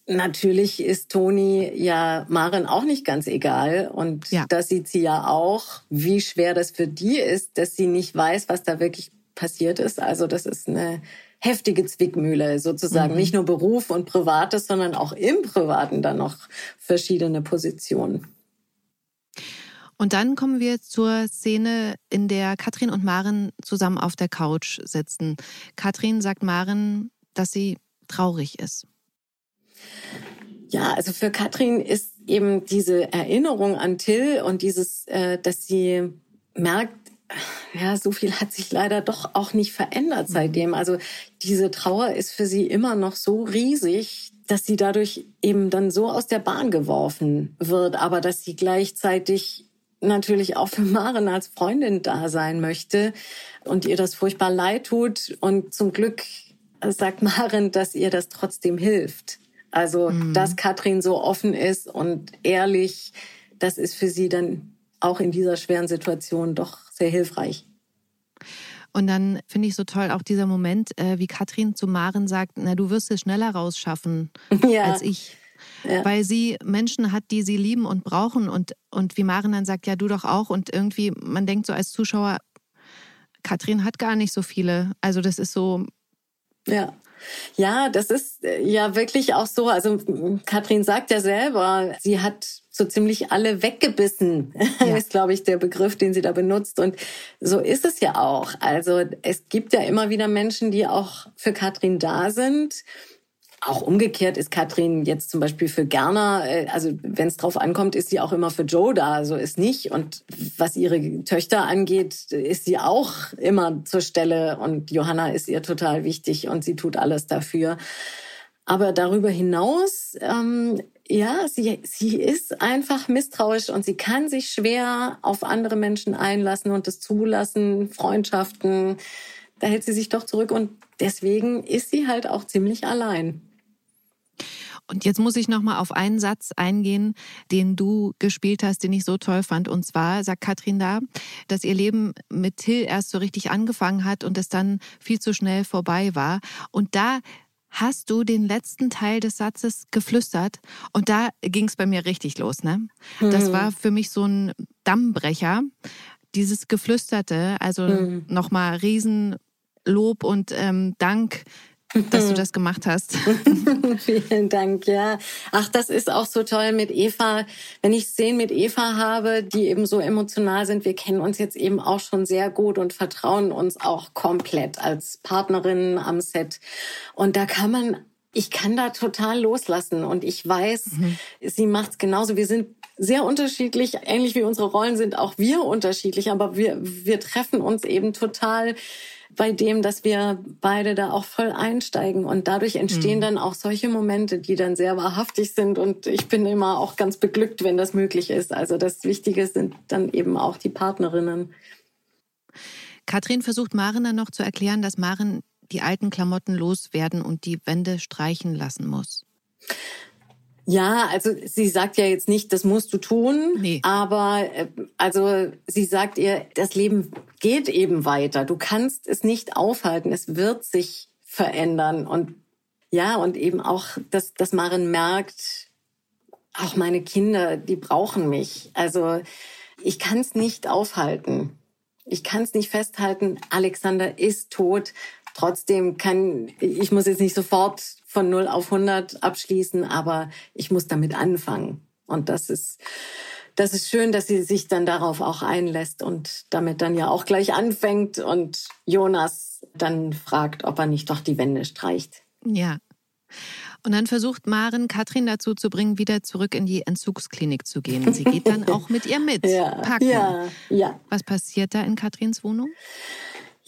natürlich ist Toni ja Maren auch nicht ganz egal. Und ja. da sieht sie ja auch, wie schwer das für die ist, dass sie nicht weiß, was da wirklich passiert ist. Also das ist eine heftige Zwickmühle sozusagen. Mhm. Nicht nur Beruf und Privates, sondern auch im Privaten dann noch verschiedene Positionen. Und dann kommen wir zur Szene, in der Katrin und Maren zusammen auf der Couch sitzen. Katrin sagt Maren, dass sie traurig ist. Ja, also für Katrin ist eben diese Erinnerung an Till und dieses, äh, dass sie merkt, ja, so viel hat sich leider doch auch nicht verändert mhm. seitdem. Also diese Trauer ist für sie immer noch so riesig, dass sie dadurch eben dann so aus der Bahn geworfen wird, aber dass sie gleichzeitig natürlich auch für Maren als Freundin da sein möchte und ihr das furchtbar leid tut. Und zum Glück sagt Maren, dass ihr das trotzdem hilft. Also, mhm. dass Katrin so offen ist und ehrlich, das ist für sie dann auch in dieser schweren Situation doch sehr hilfreich. Und dann finde ich so toll auch dieser Moment, äh, wie Katrin zu Maren sagt, na, du wirst es schneller rausschaffen ja. als ich. Ja. Weil sie Menschen hat, die sie lieben und brauchen und, und wie Maren dann sagt, ja, du doch auch. Und irgendwie, man denkt so als Zuschauer, Katrin hat gar nicht so viele. Also das ist so. Ja. Ja, das ist äh, ja wirklich auch so. Also Katrin sagt ja selber, sie hat so ziemlich alle weggebissen, ja. ist, glaube ich, der Begriff, den sie da benutzt. Und so ist es ja auch. Also es gibt ja immer wieder Menschen, die auch für Katrin da sind auch umgekehrt ist Katrin jetzt zum Beispiel für Gerner, äh, also wenn es drauf ankommt, ist sie auch immer für Joe da, so ist nicht. Und was ihre Töchter angeht, ist sie auch immer zur Stelle und Johanna ist ihr total wichtig und sie tut alles dafür. Aber darüber hinaus, ähm, ja, sie, sie ist einfach misstrauisch und sie kann sich schwer auf andere Menschen einlassen und das zulassen, Freundschaften. Da hält sie sich doch zurück und deswegen ist sie halt auch ziemlich allein. Und jetzt muss ich noch mal auf einen Satz eingehen, den du gespielt hast, den ich so toll fand. Und zwar sagt Katrin da, dass ihr Leben mit Till erst so richtig angefangen hat und es dann viel zu schnell vorbei war. Und da hast du den letzten Teil des Satzes geflüstert und da ging es bei mir richtig los. Ne? Das mhm. war für mich so ein Dammbrecher. Dieses Geflüsterte, also mhm. nochmal Riesenlob und ähm, Dank dass du das gemacht hast. Vielen Dank, ja. Ach, das ist auch so toll mit Eva. Wenn ich Szenen mit Eva habe, die eben so emotional sind, wir kennen uns jetzt eben auch schon sehr gut und vertrauen uns auch komplett als Partnerinnen am Set. Und da kann man ich kann da total loslassen und ich weiß, mhm. sie macht es genauso. Wir sind sehr unterschiedlich, ähnlich wie unsere Rollen sind auch wir unterschiedlich, aber wir, wir treffen uns eben total bei dem, dass wir beide da auch voll einsteigen. Und dadurch entstehen mhm. dann auch solche Momente, die dann sehr wahrhaftig sind. Und ich bin immer auch ganz beglückt, wenn das möglich ist. Also das Wichtige sind dann eben auch die Partnerinnen. Katrin versucht Maren dann noch zu erklären, dass Maren die alten Klamotten loswerden und die Wände streichen lassen muss. Ja, also sie sagt ja jetzt nicht, das musst du tun, nee. aber äh, also sie sagt ihr, das Leben geht eben weiter. Du kannst es nicht aufhalten, es wird sich verändern und ja und eben auch, dass dass Maren merkt, auch meine Kinder, die brauchen mich. Also ich kann es nicht aufhalten. Ich kann es nicht festhalten. Alexander ist tot. Trotzdem kann, ich muss jetzt nicht sofort von 0 auf 100 abschließen, aber ich muss damit anfangen. Und das ist, das ist schön, dass sie sich dann darauf auch einlässt und damit dann ja auch gleich anfängt und Jonas dann fragt, ob er nicht doch die Wände streicht. Ja. Und dann versucht Maren, Katrin dazu zu bringen, wieder zurück in die Entzugsklinik zu gehen. Sie geht dann auch mit ihr mit. Ja, packen. Ja, ja. Was passiert da in Katrins Wohnung?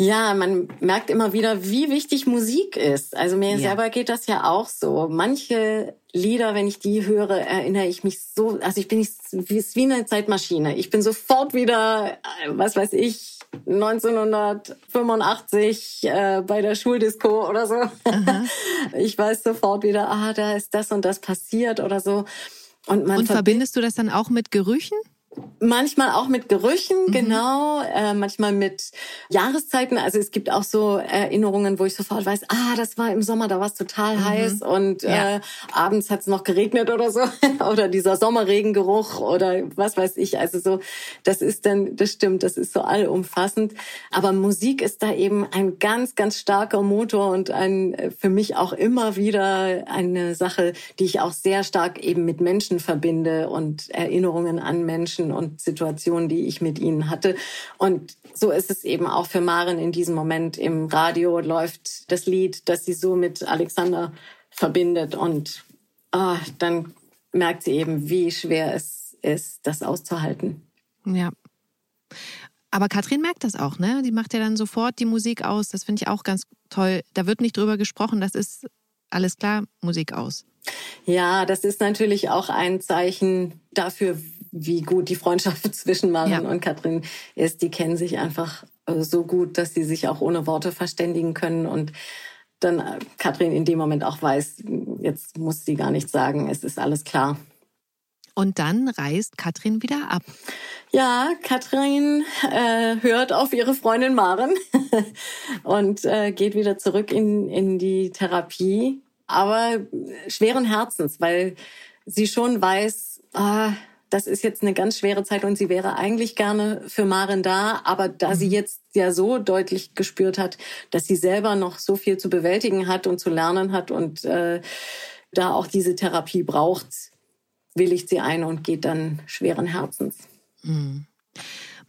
Ja, man merkt immer wieder, wie wichtig Musik ist. Also mir ja. selber geht das ja auch so. Manche Lieder, wenn ich die höre, erinnere ich mich so, also ich bin nicht wie, wie eine Zeitmaschine. Ich bin sofort wieder, was weiß ich, 1985 äh, bei der Schuldisco oder so. Aha. Ich weiß sofort wieder, ah, da ist das und das passiert oder so. Und, man und verbindest du das dann auch mit Gerüchen? Manchmal auch mit Gerüchen, mhm. genau. Äh, manchmal mit Jahreszeiten. Also es gibt auch so Erinnerungen, wo ich sofort weiß, ah, das war im Sommer, da war es total mhm. heiß und ja. äh, abends hat es noch geregnet oder so. oder dieser Sommerregengeruch oder was weiß ich. Also so, das ist dann, das stimmt, das ist so allumfassend. Aber Musik ist da eben ein ganz, ganz starker Motor und ein äh, für mich auch immer wieder eine Sache, die ich auch sehr stark eben mit Menschen verbinde und Erinnerungen an Menschen Menschen und Situationen, die ich mit ihnen hatte. Und so ist es eben auch für Maren in diesem Moment. Im Radio läuft das Lied, das sie so mit Alexander verbindet. Und ah, dann merkt sie eben, wie schwer es ist, das auszuhalten. Ja. Aber Katrin merkt das auch, ne? Die macht ja dann sofort die Musik aus. Das finde ich auch ganz toll. Da wird nicht drüber gesprochen. Das ist alles klar, Musik aus. Ja, das ist natürlich auch ein Zeichen dafür, wie gut die Freundschaft zwischen Maren ja. und Katrin ist. Die kennen sich einfach äh, so gut, dass sie sich auch ohne Worte verständigen können und dann äh, Katrin in dem Moment auch weiß, jetzt muss sie gar nichts sagen, es ist alles klar. Und dann reist Katrin wieder ab. Ja, Katrin äh, hört auf ihre Freundin Maren und äh, geht wieder zurück in, in die Therapie, aber schweren Herzens, weil sie schon weiß, ah, das ist jetzt eine ganz schwere Zeit und sie wäre eigentlich gerne für Maren da, aber da sie mhm. jetzt ja so deutlich gespürt hat, dass sie selber noch so viel zu bewältigen hat und zu lernen hat und äh, da auch diese Therapie braucht, willigt sie ein und geht dann schweren Herzens. Mhm.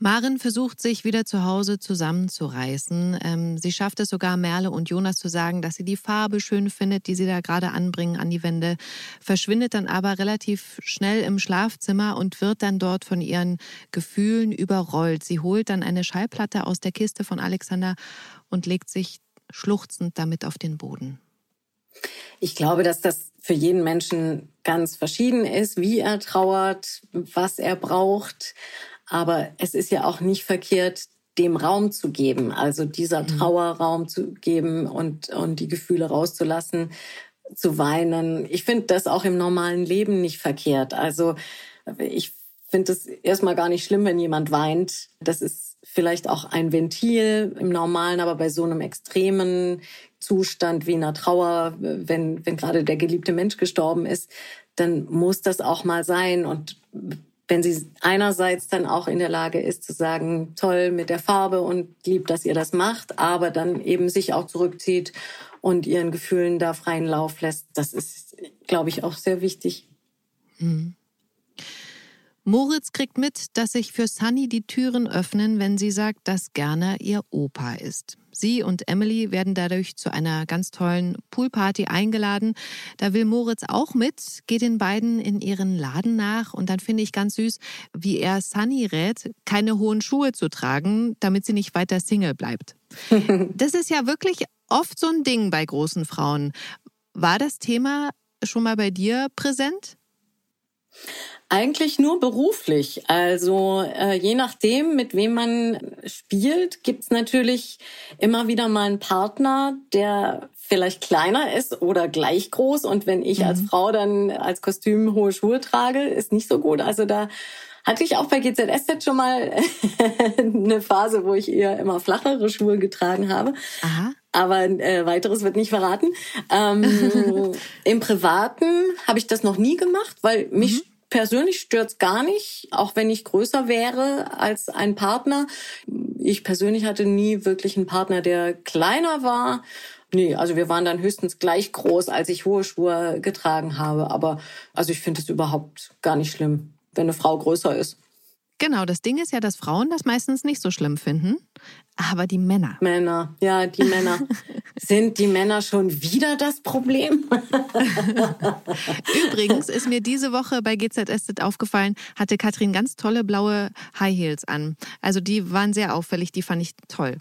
Maren versucht sich wieder zu Hause zusammenzureißen. Ähm, sie schafft es sogar, Merle und Jonas zu sagen, dass sie die Farbe schön findet, die sie da gerade anbringen an die Wände, verschwindet dann aber relativ schnell im Schlafzimmer und wird dann dort von ihren Gefühlen überrollt. Sie holt dann eine Schallplatte aus der Kiste von Alexander und legt sich schluchzend damit auf den Boden. Ich glaube, dass das für jeden Menschen ganz verschieden ist, wie er trauert, was er braucht. Aber es ist ja auch nicht verkehrt, dem Raum zu geben, also dieser mhm. Trauerraum zu geben und, und die Gefühle rauszulassen, zu weinen. Ich finde das auch im normalen Leben nicht verkehrt. Also ich finde es erstmal gar nicht schlimm, wenn jemand weint. Das ist vielleicht auch ein Ventil im normalen, aber bei so einem extremen Zustand wie einer Trauer, wenn, wenn gerade der geliebte Mensch gestorben ist, dann muss das auch mal sein. Und wenn sie einerseits dann auch in der Lage ist zu sagen, toll mit der Farbe und lieb, dass ihr das macht, aber dann eben sich auch zurückzieht und ihren Gefühlen da freien Lauf lässt. Das ist, glaube ich, auch sehr wichtig. Mhm. Moritz kriegt mit, dass sich für Sunny die Türen öffnen, wenn sie sagt, dass Gerner ihr Opa ist. Sie und Emily werden dadurch zu einer ganz tollen Poolparty eingeladen. Da will Moritz auch mit, geht den beiden in ihren Laden nach und dann finde ich ganz süß, wie er Sunny rät, keine hohen Schuhe zu tragen, damit sie nicht weiter Single bleibt. das ist ja wirklich oft so ein Ding bei großen Frauen. War das Thema schon mal bei dir präsent? Eigentlich nur beruflich. Also äh, je nachdem, mit wem man spielt, gibt's natürlich immer wieder mal einen Partner, der vielleicht kleiner ist oder gleich groß. Und wenn ich mhm. als Frau dann als Kostüm hohe Schuhe trage, ist nicht so gut. Also da hatte ich auch bei GZSZ schon mal eine Phase, wo ich eher immer flachere Schuhe getragen habe. Aha. Aber äh, weiteres wird nicht verraten. Ähm, Im Privaten habe ich das noch nie gemacht, weil mich mhm persönlich stört's gar nicht, auch wenn ich größer wäre als ein Partner. Ich persönlich hatte nie wirklich einen Partner, der kleiner war. Nee, also wir waren dann höchstens gleich groß, als ich hohe Schuhe getragen habe. Aber also ich finde es überhaupt gar nicht schlimm, wenn eine Frau größer ist. Genau, das Ding ist ja, dass Frauen das meistens nicht so schlimm finden, aber die Männer. Männer, ja, die Männer. Sind die Männer schon wieder das Problem? Übrigens ist mir diese Woche bei GZSZ aufgefallen, hatte Katrin ganz tolle blaue High Heels an. Also die waren sehr auffällig, die fand ich toll.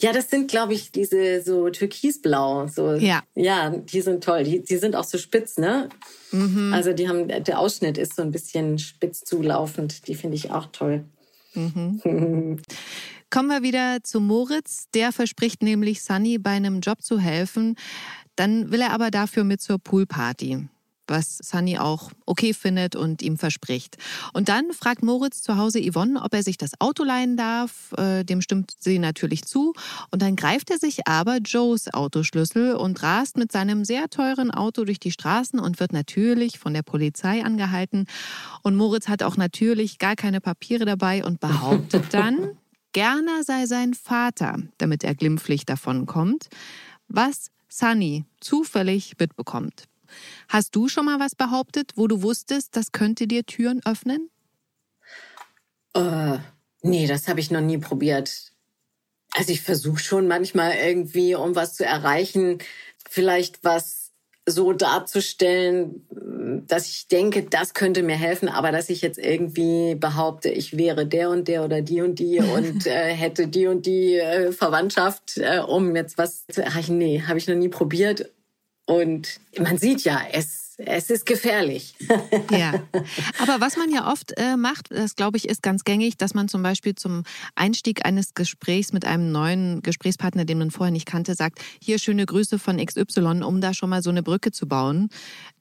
Ja, das sind, glaube ich, diese so türkisblau. So, ja. Ja, die sind toll. Die, die sind auch so spitz, ne? Mhm. Also die haben, der Ausschnitt ist so ein bisschen spitz zulaufend. Die finde ich auch toll. Mhm. Kommen wir wieder zu Moritz. Der verspricht nämlich Sunny bei einem Job zu helfen. Dann will er aber dafür mit zur Poolparty was Sunny auch okay findet und ihm verspricht. Und dann fragt Moritz zu Hause Yvonne, ob er sich das Auto leihen darf. Äh, dem stimmt sie natürlich zu. Und dann greift er sich aber Joes Autoschlüssel und rast mit seinem sehr teuren Auto durch die Straßen und wird natürlich von der Polizei angehalten. Und Moritz hat auch natürlich gar keine Papiere dabei und behauptet dann, Gerner sei sein Vater, damit er glimpflich davonkommt, was Sunny zufällig mitbekommt. Hast du schon mal was behauptet, wo du wusstest, das könnte dir Türen öffnen? Äh, nee, das habe ich noch nie probiert. Also ich versuche schon manchmal irgendwie, um was zu erreichen, vielleicht was so darzustellen, dass ich denke, das könnte mir helfen, aber dass ich jetzt irgendwie behaupte, ich wäre der und der oder die und die und äh, hätte die und die äh, Verwandtschaft, äh, um jetzt was zu erreichen, nee, habe ich noch nie probiert und man sieht ja, es, es ist gefährlich. ja. Aber was man ja oft äh, macht, das glaube ich, ist ganz gängig, dass man zum Beispiel zum Einstieg eines Gesprächs mit einem neuen Gesprächspartner, den man vorher nicht kannte, sagt, hier schöne Grüße von XY, um da schon mal so eine Brücke zu bauen,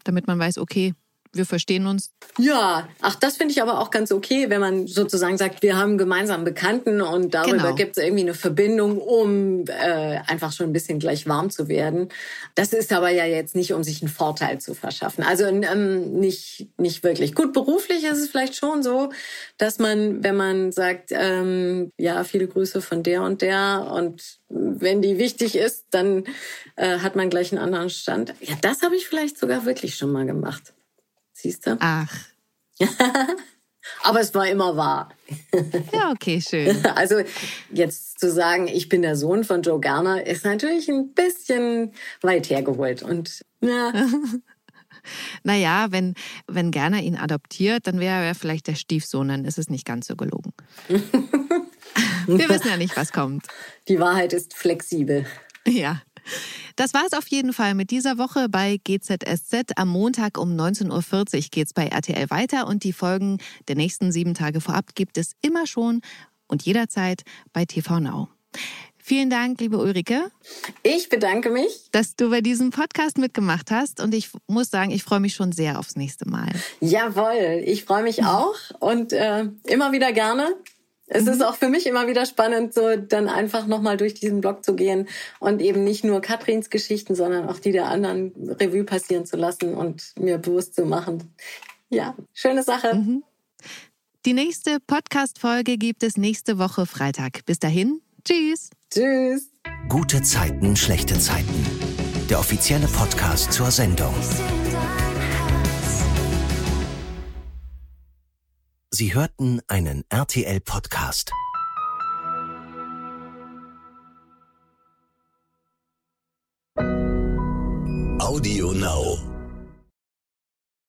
damit man weiß, okay, wir verstehen uns. Ja, ach, das finde ich aber auch ganz okay, wenn man sozusagen sagt, wir haben gemeinsam Bekannten und darüber genau. gibt es irgendwie eine Verbindung, um äh, einfach schon ein bisschen gleich warm zu werden. Das ist aber ja jetzt nicht, um sich einen Vorteil zu verschaffen. Also ähm, nicht, nicht wirklich. Gut, beruflich ist es vielleicht schon so, dass man, wenn man sagt, ähm, ja, viele Grüße von der und der und wenn die wichtig ist, dann äh, hat man gleich einen anderen Stand. Ja, das habe ich vielleicht sogar wirklich schon mal gemacht. Siehst du? Ach. Aber es war immer wahr. Ja, okay, schön. Also jetzt zu sagen, ich bin der Sohn von Joe Garner, ist natürlich ein bisschen weit hergeholt. Und ja. naja, wenn, wenn Gerner ihn adoptiert, dann wäre er vielleicht der Stiefsohn, dann ist es nicht ganz so gelogen. Wir wissen ja nicht, was kommt. Die Wahrheit ist flexibel. Ja. Das war es auf jeden Fall mit dieser Woche bei GZSZ. Am Montag um 19.40 Uhr geht es bei RTL weiter und die Folgen der nächsten sieben Tage vorab gibt es immer schon und jederzeit bei TV Now. Vielen Dank, liebe Ulrike. Ich bedanke mich, dass du bei diesem Podcast mitgemacht hast. Und ich muss sagen, ich freue mich schon sehr aufs nächste Mal. Jawohl, ich freue mich auch und äh, immer wieder gerne. Es mhm. ist auch für mich immer wieder spannend, so dann einfach nochmal durch diesen Blog zu gehen und eben nicht nur Katrins Geschichten, sondern auch die der anderen Revue passieren zu lassen und mir bewusst zu machen. Ja, schöne Sache. Mhm. Die nächste Podcast-Folge gibt es nächste Woche Freitag. Bis dahin, tschüss. Tschüss. Gute Zeiten, schlechte Zeiten. der offizielle Podcast zur Sendung. Sie hörten einen RTL-Podcast. Audio Now.